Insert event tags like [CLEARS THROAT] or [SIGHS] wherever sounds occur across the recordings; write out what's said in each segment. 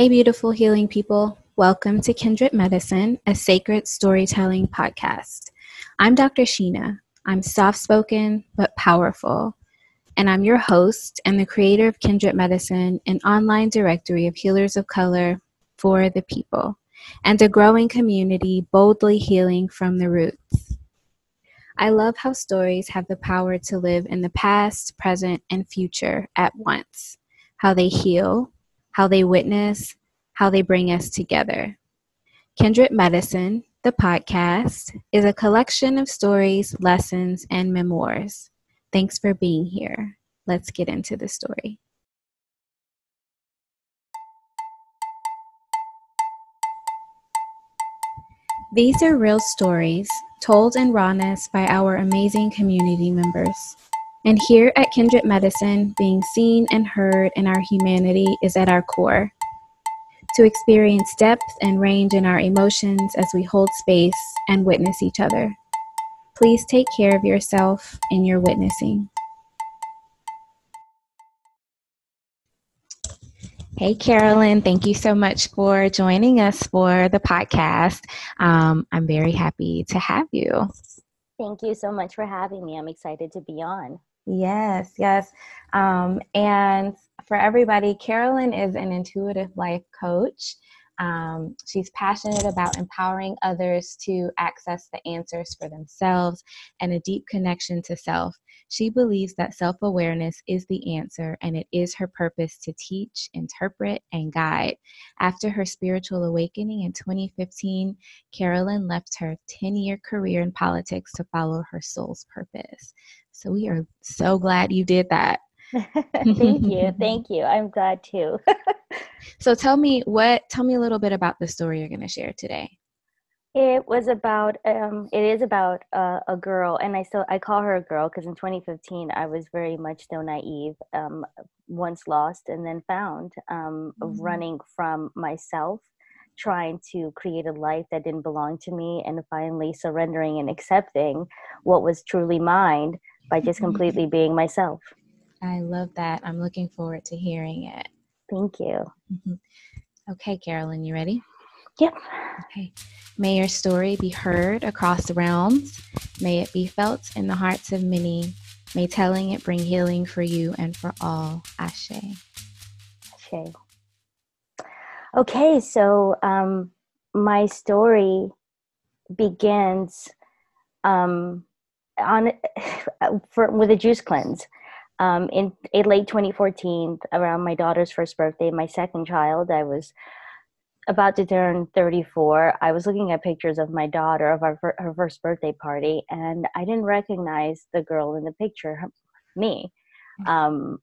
Hey, beautiful healing people. Welcome to Kindred Medicine, a sacred storytelling podcast. I'm Dr. Sheena. I'm soft spoken but powerful. And I'm your host and the creator of Kindred Medicine, an online directory of healers of color for the people, and a growing community boldly healing from the roots. I love how stories have the power to live in the past, present, and future at once, how they heal how they witness, how they bring us together. Kindred Medicine, the podcast, is a collection of stories, lessons, and memoirs. Thanks for being here. Let's get into the story. These are real stories told in rawness by our amazing community members. And here at Kindred Medicine, being seen and heard in our humanity is at our core. To experience depth and range in our emotions as we hold space and witness each other. Please take care of yourself in your witnessing. Hey, Carolyn, thank you so much for joining us for the podcast. Um, I'm very happy to have you. Thank you so much for having me. I'm excited to be on. Yes, yes. Um, and for everybody, Carolyn is an intuitive life coach. Um, she's passionate about empowering others to access the answers for themselves and a deep connection to self. She believes that self awareness is the answer, and it is her purpose to teach, interpret, and guide. After her spiritual awakening in 2015, Carolyn left her 10 year career in politics to follow her soul's purpose. So we are so glad you did that. [LAUGHS] thank you. [LAUGHS] Thank you. I'm glad too. [LAUGHS] so tell me what tell me a little bit about the story you're going to share today. It was about um it is about uh, a girl and I still I call her a girl because in 2015 I was very much still naive um once lost and then found um mm-hmm. running from myself trying to create a life that didn't belong to me and finally surrendering and accepting what was truly mine by just mm-hmm. completely being myself. I love that. I'm looking forward to hearing it. Thank you. Mm-hmm. Okay, Carolyn, you ready? Yep. Okay. May your story be heard across the realms. May it be felt in the hearts of many. May telling it bring healing for you and for all. Ashe. Ashe. Okay, so um, my story begins um, on [LAUGHS] for with a juice cleanse um, in, in late 2014 around my daughter's first birthday my second child i was about to turn 34 i was looking at pictures of my daughter of our her first birthday party and i didn't recognize the girl in the picture me um,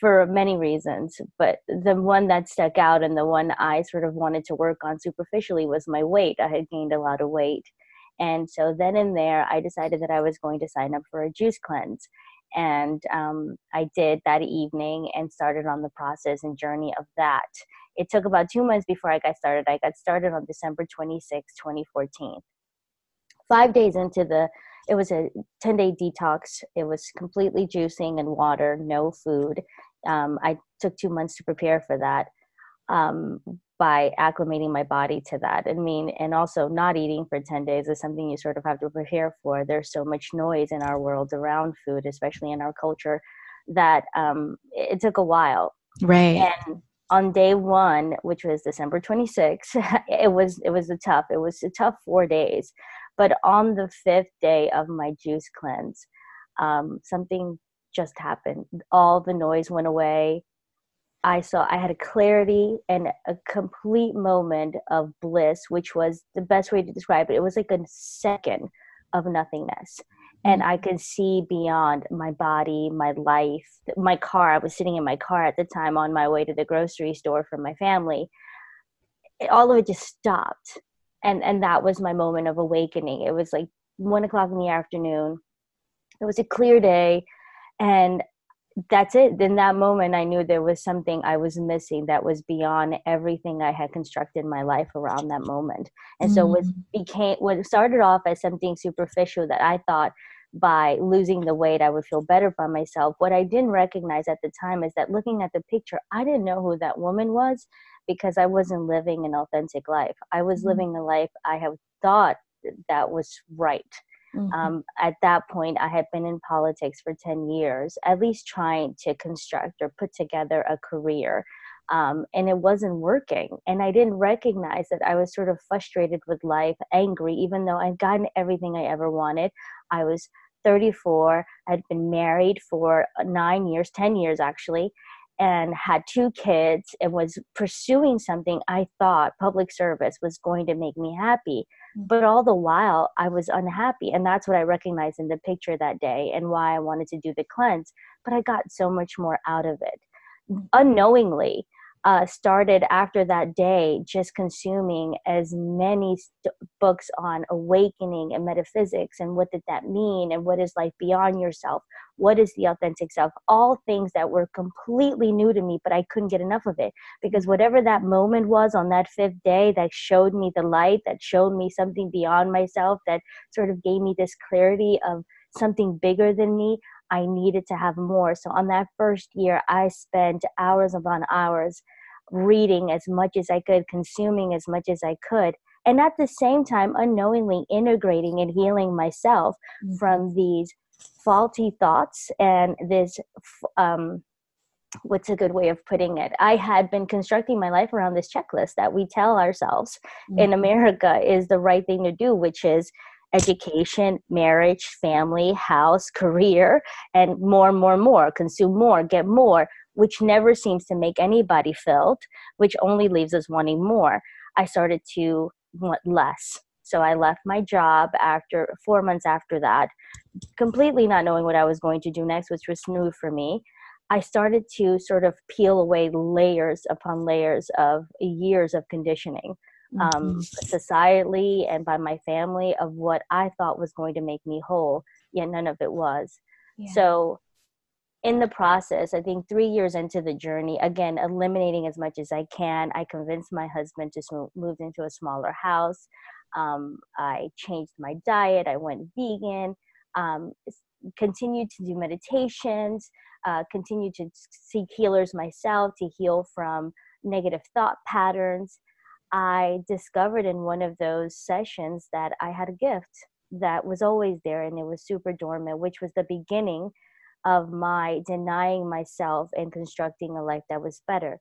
for many reasons but the one that stuck out and the one i sort of wanted to work on superficially was my weight i had gained a lot of weight and so then and there, I decided that I was going to sign up for a juice cleanse. And um, I did that evening and started on the process and journey of that. It took about two months before I got started. I got started on December 26, 2014. Five days into the, it was a 10 day detox. It was completely juicing and water, no food. Um, I took two months to prepare for that. Um, by acclimating my body to that. I mean, and also not eating for 10 days is something you sort of have to prepare for. There's so much noise in our world around food, especially in our culture, that um, it took a while. Right. And on day one, which was December 26th, [LAUGHS] it was it was a tough. It was a tough four days. But on the fifth day of my juice cleanse, um, something just happened. All the noise went away. I saw I had a clarity and a complete moment of bliss, which was the best way to describe it. It was like a second of nothingness. And mm-hmm. I could see beyond my body, my life, my car. I was sitting in my car at the time on my way to the grocery store for my family. All of it just stopped. And and that was my moment of awakening. It was like one o'clock in the afternoon. It was a clear day and that's it in that moment i knew there was something i was missing that was beyond everything i had constructed my life around that moment and mm-hmm. so what became what started off as something superficial that i thought by losing the weight i would feel better by myself what i didn't recognize at the time is that looking at the picture i didn't know who that woman was because I wasn't living an authentic life. I was mm-hmm. living a life I have thought that was right. Mm-hmm. Um, at that point, I had been in politics for 10 years, at least trying to construct or put together a career. Um, and it wasn't working. And I didn't recognize that I was sort of frustrated with life, angry, even though I'd gotten everything I ever wanted. I was 34, I'd been married for nine years, 10 years actually, and had two kids and was pursuing something I thought public service was going to make me happy. But all the while, I was unhappy. And that's what I recognized in the picture that day and why I wanted to do the cleanse. But I got so much more out of it. Unknowingly, uh, started after that day just consuming as many st- books on awakening and metaphysics and what did that mean and what is life beyond yourself? What is the authentic self? All things that were completely new to me but i couldn't get enough of it because whatever that moment was on that fifth day that showed me the light that showed me something beyond myself that sort of gave me this clarity of something bigger than me I needed to have more. So on that first year, I spent hours upon hours reading as much as I could, consuming as much as I could, and at the same time, unknowingly integrating and healing myself mm-hmm. from these faulty thoughts and this. Um, what's a good way of putting it? I had been constructing my life around this checklist that we tell ourselves mm-hmm. in America is the right thing to do, which is education, marriage, family, house, career, and more, more, more, consume more, get more, which never seems to make anybody filled, which only leaves us wanting more. I started to want less. So I left my job after four months after that, completely not knowing what I was going to do next, which was new for me. I started to sort of peel away layers upon layers of years of conditioning, um, mm-hmm. societally and by my family, of what I thought was going to make me whole, yet none of it was. Yeah. So in the process, I think three years into the journey, again, eliminating as much as I can, I convinced my husband to move into a smaller house. Um, I changed my diet. I went vegan. Um, continued to do meditations. Uh, continued to seek healers myself to heal from negative thought patterns. I discovered in one of those sessions that I had a gift that was always there and it was super dormant, which was the beginning of my denying myself and constructing a life that was better.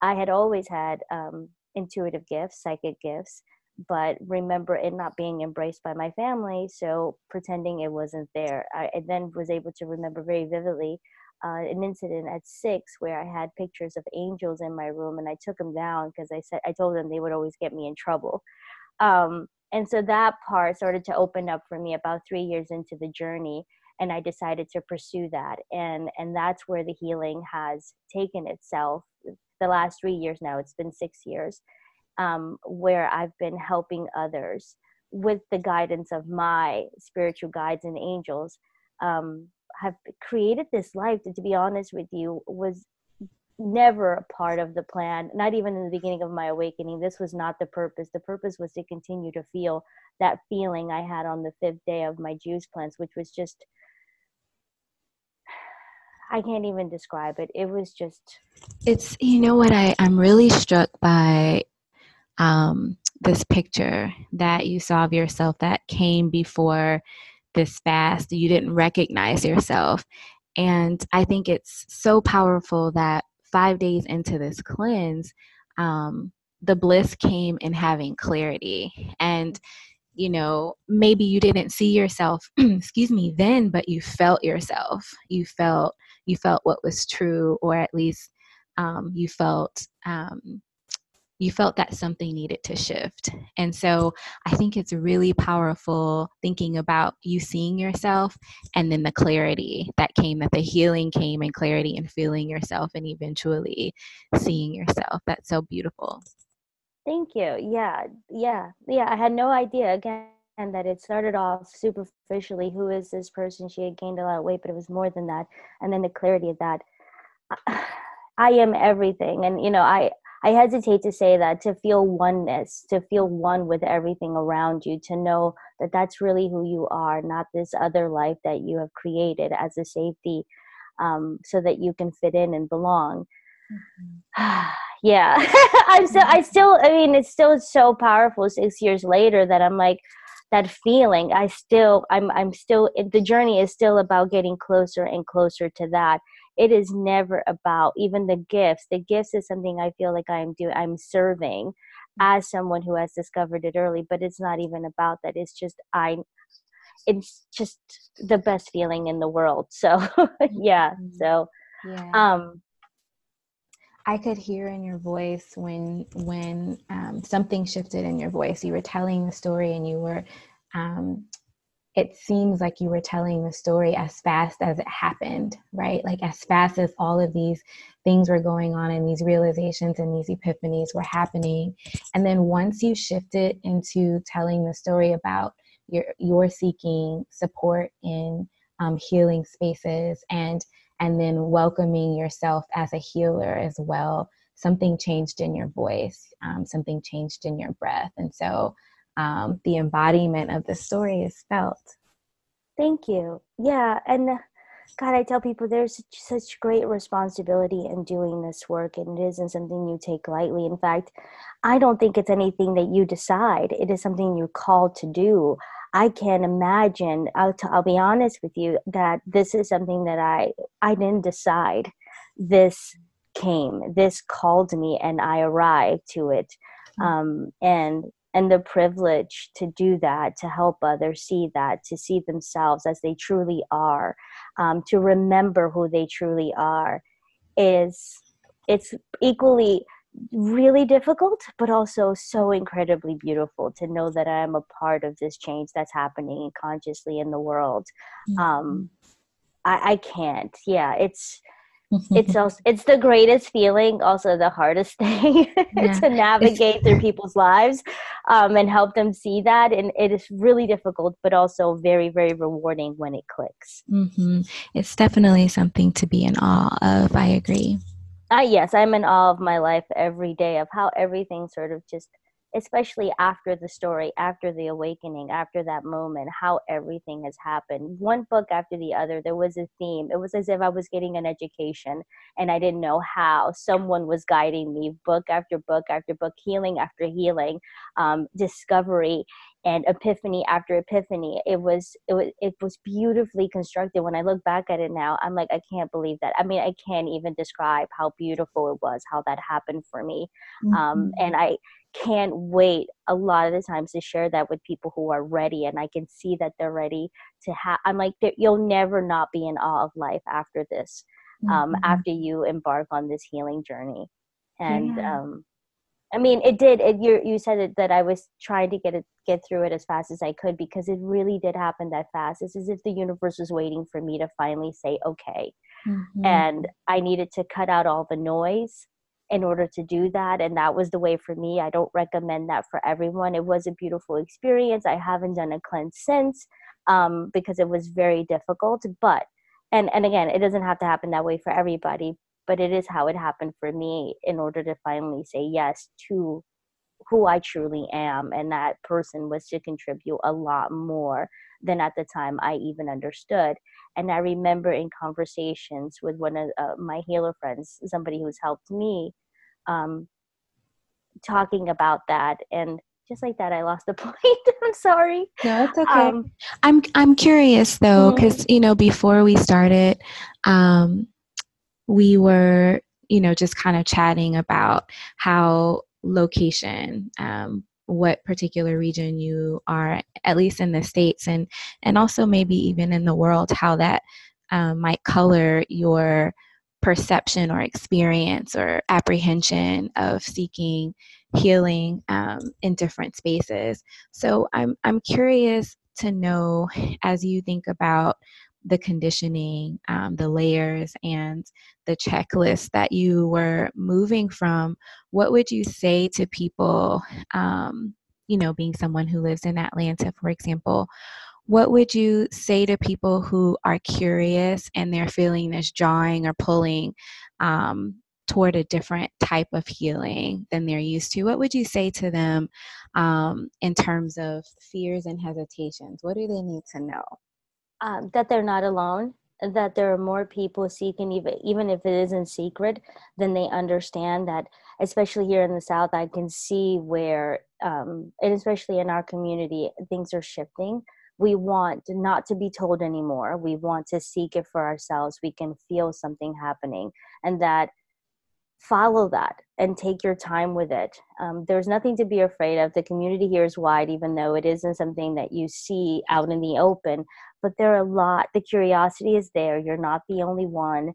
I had always had um, intuitive gifts, psychic gifts, but remember it not being embraced by my family, so pretending it wasn't there. I, I then was able to remember very vividly uh, an incident at six where I had pictures of angels in my room and I took them down because I said I told them they would always get me in trouble. Um, and so that part started to open up for me about three years into the journey and i decided to pursue that and and that's where the healing has taken itself the last three years now it's been six years um, where i've been helping others with the guidance of my spiritual guides and angels um, have created this life to be honest with you was never a part of the plan not even in the beginning of my awakening this was not the purpose the purpose was to continue to feel that feeling i had on the fifth day of my juice cleanse which was just [SIGHS] I can't even describe it. It was just. It's, you know what, I, I'm really struck by um, this picture that you saw of yourself that came before this fast. You didn't recognize yourself. And I think it's so powerful that five days into this cleanse, um, the bliss came in having clarity. And you know, maybe you didn't see yourself, [CLEARS THROAT] excuse me, then, but you felt yourself. You felt you felt what was true, or at least um, you felt um, you felt that something needed to shift. And so I think it's really powerful thinking about you seeing yourself and then the clarity that came, that the healing came and clarity and feeling yourself and eventually seeing yourself. That's so beautiful. Thank you. Yeah, yeah, yeah. I had no idea again that it started off superficially. Who is this person? She had gained a lot of weight, but it was more than that. And then the clarity of that. [SIGHS] I am everything, and you know, I I hesitate to say that to feel oneness, to feel one with everything around you, to know that that's really who you are, not this other life that you have created as a safety, um, so that you can fit in and belong. Mm-hmm. [SIGHS] yeah [LAUGHS] i'm still i still i mean it's still so powerful six years later that i'm like that feeling i still i'm i'm still the journey is still about getting closer and closer to that it is never about even the gifts the gifts is something i feel like i'm doing i'm serving as someone who has discovered it early but it's not even about that it's just i it's just the best feeling in the world [LAUGHS] so yeah mm-hmm. so yeah. um I could hear in your voice when when um, something shifted in your voice. You were telling the story, and you were. Um, it seems like you were telling the story as fast as it happened, right? Like as fast as all of these things were going on, and these realizations and these epiphanies were happening. And then once you shifted into telling the story about your your seeking support in um, healing spaces and and then welcoming yourself as a healer as well something changed in your voice um, something changed in your breath and so um, the embodiment of the story is felt thank you yeah and uh, god i tell people there's such great responsibility in doing this work and it isn't something you take lightly in fact i don't think it's anything that you decide it is something you're called to do I can imagine. I'll, t- I'll be honest with you that this is something that I I didn't decide. This came. This called me, and I arrived to it. Mm. Um, and and the privilege to do that, to help others see that, to see themselves as they truly are, um, to remember who they truly are, is it's equally really difficult, but also so incredibly beautiful to know that I am a part of this change that's happening consciously in the world. Mm-hmm. Um, I, I can't. Yeah, it's it's [LAUGHS] also it's the greatest feeling also the hardest [LAUGHS] thing yeah. to navigate through people's lives um, and help them see that and it is really difficult but also very very rewarding when it clicks mm-hmm. it's definitely something to be in awe of i agree uh, yes, I'm in awe of my life every day of how everything sort of just, especially after the story, after the awakening, after that moment, how everything has happened. One book after the other, there was a theme. It was as if I was getting an education and I didn't know how. Someone was guiding me, book after book after book, healing after healing, um, discovery and epiphany after epiphany it was it was it was beautifully constructed when i look back at it now i'm like i can't believe that i mean i can't even describe how beautiful it was how that happened for me um, mm-hmm. um, and i can't wait a lot of the times to share that with people who are ready and i can see that they're ready to have i'm like you'll never not be in awe of life after this um, mm-hmm. after you embark on this healing journey and yeah. um, I mean, it did. It, you you said it, that I was trying to get it get through it as fast as I could because it really did happen that fast. It's as if the universe was waiting for me to finally say okay, mm-hmm. and I needed to cut out all the noise in order to do that, and that was the way for me. I don't recommend that for everyone. It was a beautiful experience. I haven't done a cleanse since um, because it was very difficult, but and and again, it doesn't have to happen that way for everybody but it is how it happened for me in order to finally say yes to who I truly am. And that person was to contribute a lot more than at the time I even understood. And I remember in conversations with one of uh, my healer friends, somebody who's helped me, um, talking about that. And just like that, I lost the [LAUGHS] point. I'm sorry. No, it's okay. Um, I'm I'm curious though, because mm-hmm. you know, before we started, um, we were, you know, just kind of chatting about how location, um, what particular region you are, at least in the states, and and also maybe even in the world, how that um, might color your perception or experience or apprehension of seeking healing um, in different spaces. So I'm I'm curious to know as you think about the conditioning, um, the layers, and the checklist that you were moving from, what would you say to people, um, you know, being someone who lives in Atlanta, for example? What would you say to people who are curious and they're feeling this drawing or pulling um, toward a different type of healing than they're used to? What would you say to them um, in terms of fears and hesitations? What do they need to know? Um, that they're not alone that there are more people seeking even even if it isn't secret then they understand that especially here in the south i can see where um, and especially in our community things are shifting we want not to be told anymore we want to seek it for ourselves we can feel something happening and that follow that and take your time with it. Um, there's nothing to be afraid of. The community here is wide, even though it isn't something that you see out in the open. But there are a lot. The curiosity is there. You're not the only one.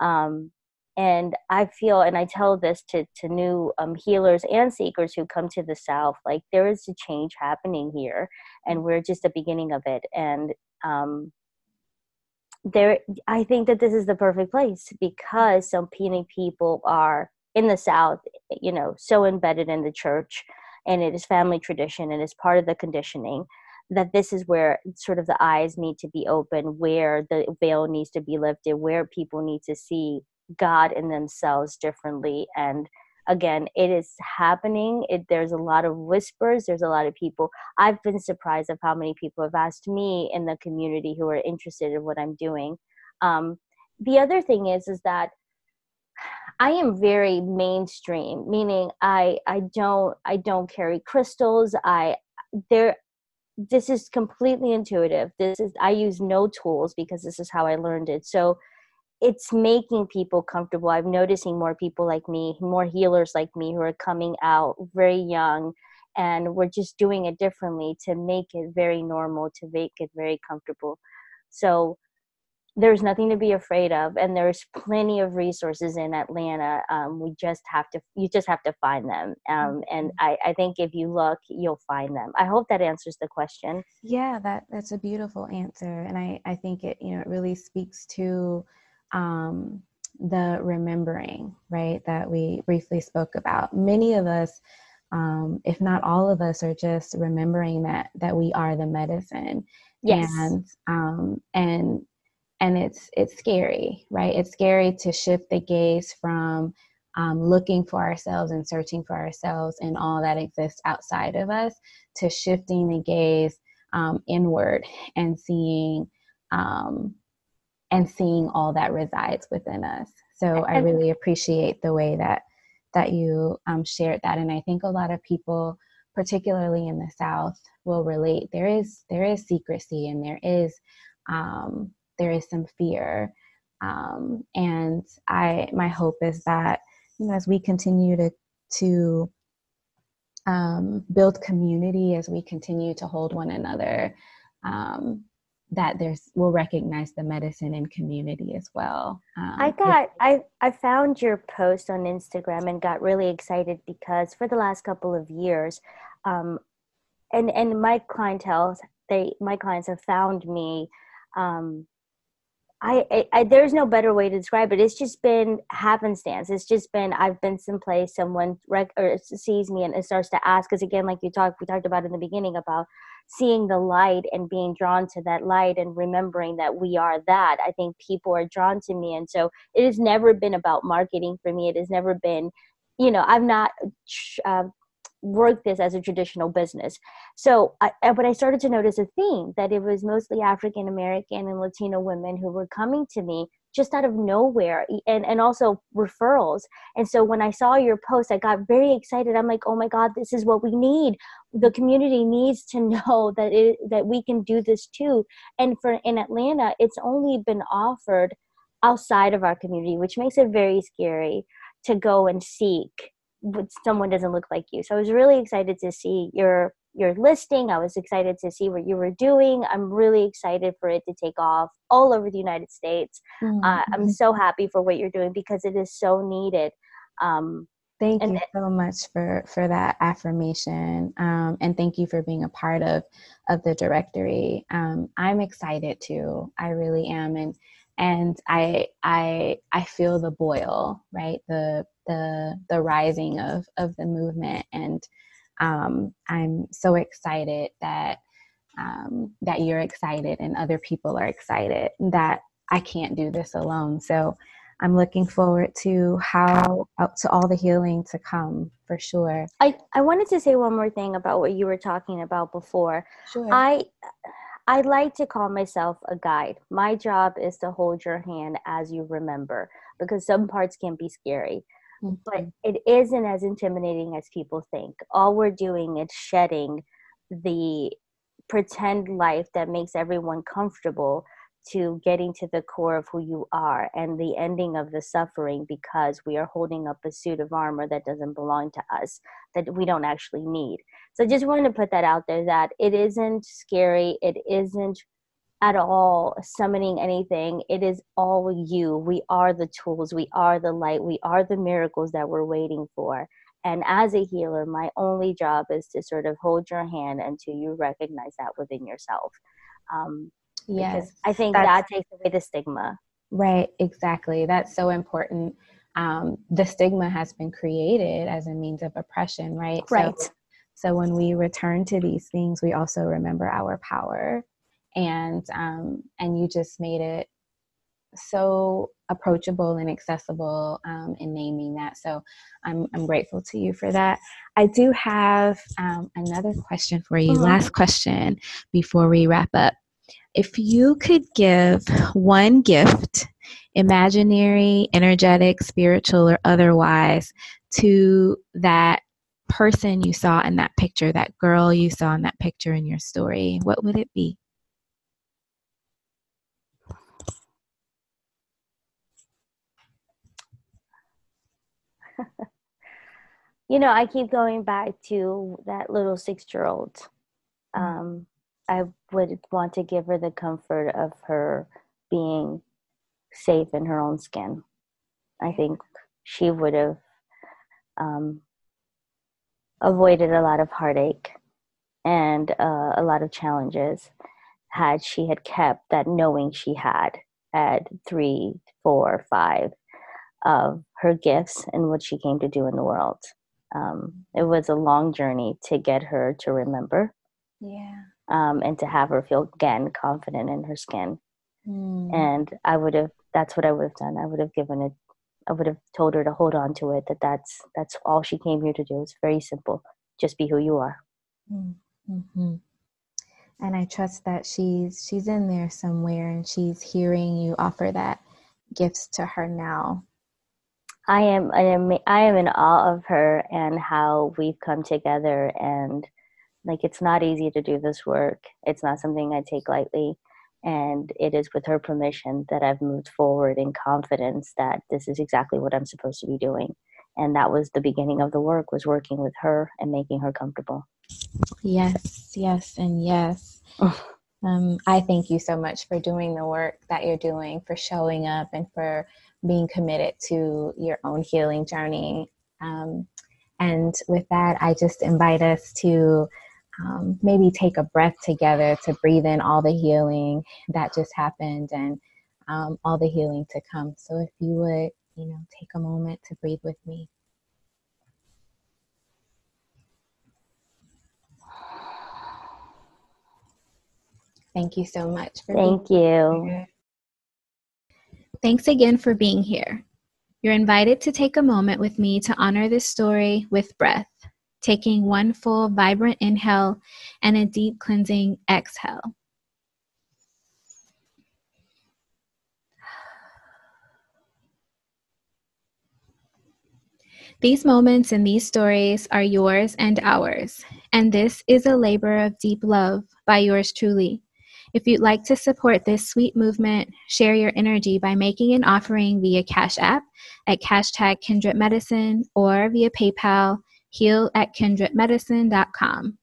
Um, and I feel, and I tell this to to new um, healers and seekers who come to the South, like there is a change happening here, and we're just the beginning of it. And um, there i think that this is the perfect place because so many people are in the south you know so embedded in the church and it is family tradition and it's part of the conditioning that this is where sort of the eyes need to be open where the veil needs to be lifted where people need to see god in themselves differently. And again it is happening. It, there's a lot of whispers. There's a lot of people. I've been surprised of how many people have asked me in the community who are interested in what i'm doing. Um, the other thing is is that i am very mainstream meaning i i don't i don't carry crystals. I there this is completely intuitive this is i use no tools because this is how i learned it so it's making people comfortable. I'm noticing more people like me, more healers like me who are coming out very young and we're just doing it differently to make it very normal, to make it very comfortable. So there's nothing to be afraid of and there's plenty of resources in atlanta um, we just have to you just have to find them um, and mm-hmm. I, I think if you look you'll find them i hope that answers the question yeah that that's a beautiful answer and i i think it you know it really speaks to um, the remembering, right, that we briefly spoke about. Many of us, um, if not all of us, are just remembering that that we are the medicine. Yes. And um, and and it's it's scary, right? It's scary to shift the gaze from um, looking for ourselves and searching for ourselves and all that exists outside of us to shifting the gaze um, inward and seeing um, and seeing all that resides within us. So I really appreciate the way that that you um, shared that, and I think a lot of people, particularly in the South, will relate. There is there is secrecy, and there is um, there is some fear, um, and I my hope is that you know as we continue to to um, build community, as we continue to hold one another um, that there's we'll recognize the medicine and community as well. Um, I got I I found your post on Instagram and got really excited because for the last couple of years, um, and and my clientele they my clients have found me um, I, I, I, there's no better way to describe it. It's just been happenstance. It's just been I've been someplace, someone rec- or sees me and it starts to ask. Because again, like you talked, we talked about in the beginning about seeing the light and being drawn to that light and remembering that we are that. I think people are drawn to me, and so it has never been about marketing for me. It has never been, you know, I've not uh, work this as a traditional business. So, I, but I started to notice a theme that it was mostly African American and Latino women who were coming to me just out of nowhere and, and also referrals. And so when I saw your post, I got very excited. I'm like, oh my God, this is what we need. The community needs to [LAUGHS] know that it, that we can do this too. And for in Atlanta, it's only been offered outside of our community, which makes it very scary to go and seek someone doesn't look like you. So I was really excited to see your your listing. I was excited to see what you were doing. I'm really excited for it to take off all over the United States. Mm-hmm. Uh, I'm so happy for what you're doing because it is so needed. Um, thank you so much for for that affirmation, um, and thank you for being a part of of the directory. Um, I'm excited too. I really am, and and I I I feel the boil, right? The the the rising of of the movement and um, i'm so excited that um, that you're excited and other people are excited that i can't do this alone so i'm looking forward to how to all the healing to come for sure i i wanted to say one more thing about what you were talking about before sure. i I like to call myself a guide. My job is to hold your hand as you remember because some parts can be scary. Mm-hmm. But it isn't as intimidating as people think. All we're doing is shedding the pretend life that makes everyone comfortable to getting to the core of who you are and the ending of the suffering because we are holding up a suit of armor that doesn't belong to us, that we don't actually need. So I just wanted to put that out there that it isn't scary, it isn't at all summoning anything. It is all you. We are the tools, we are the light, we are the miracles that we're waiting for. And as a healer, my only job is to sort of hold your hand until you recognize that within yourself. Um, Yes. I think that takes away the stigma. Right, exactly. That's so important. Um, the stigma has been created as a means of oppression, right? Right. So, so when we return to these things, we also remember our power. And um, and you just made it so approachable and accessible um, in naming that. So I'm, I'm grateful to you for that. I do have um, another question for you. Uh-huh. Last question before we wrap up if you could give one gift, imaginary, energetic, spiritual, or otherwise, to that person you saw in that picture, that girl you saw in that picture in your story, what would it be? [LAUGHS] you know, I keep going back to that little six year old. Um, I would want to give her the comfort of her being safe in her own skin. I think she would have um, avoided a lot of heartache and uh, a lot of challenges had she had kept that knowing she had at three, four, five of her gifts and what she came to do in the world. Um, it was a long journey to get her to remember. Yeah um, and to have her feel again confident in her skin. Mm. And I would have, that's what I would have done. I would have given it, I would have told her to hold on to it, that that's, that's all she came here to do. It's very simple. Just be who you are. Mm-hmm. And I trust that she's, she's in there somewhere and she's hearing you offer that gifts to her now. I am, I am, I am in awe of her and how we've come together and like it's not easy to do this work. It's not something I take lightly. And it is with her permission that I've moved forward in confidence that this is exactly what I'm supposed to be doing. And that was the beginning of the work was working with her and making her comfortable. Yes, yes, and yes. um, I thank you so much for doing the work that you're doing, for showing up, and for being committed to your own healing journey. Um, and with that, I just invite us to um, maybe take a breath together to breathe in all the healing that just happened and um, all the healing to come. So if you would, you know, take a moment to breathe with me. Thank you so much. Thank you. Here. Thanks again for being here. You're invited to take a moment with me to honor this story with breath taking one full vibrant inhale and a deep cleansing exhale. These moments and these stories are yours and ours, and this is a labor of deep love by yours truly. If you'd like to support this sweet movement, share your energy by making an offering via Cash App at hashtag Kindred Medicine or via PayPal heal at kindredmedicine.com.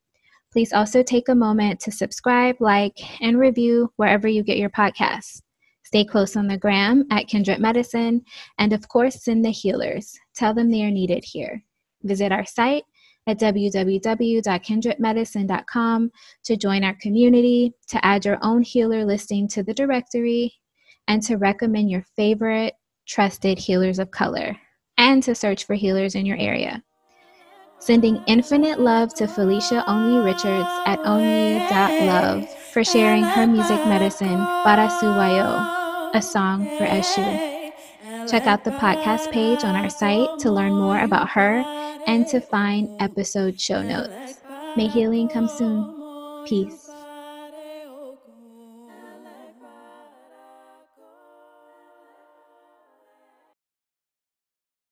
Please also take a moment to subscribe, like, and review wherever you get your podcasts. Stay close on the gram at Kindred Medicine, and of course, send the healers. Tell them they are needed here. Visit our site at www.kindredmedicine.com to join our community, to add your own healer listing to the directory, and to recommend your favorite trusted healers of color, and to search for healers in your area. Sending infinite love to Felicia Onyi Richards at onyi.love for sharing her music medicine, Para Su Wayo, a song for Eshu. Check out the podcast page on our site to learn more about her and to find episode show notes. May healing come soon. Peace.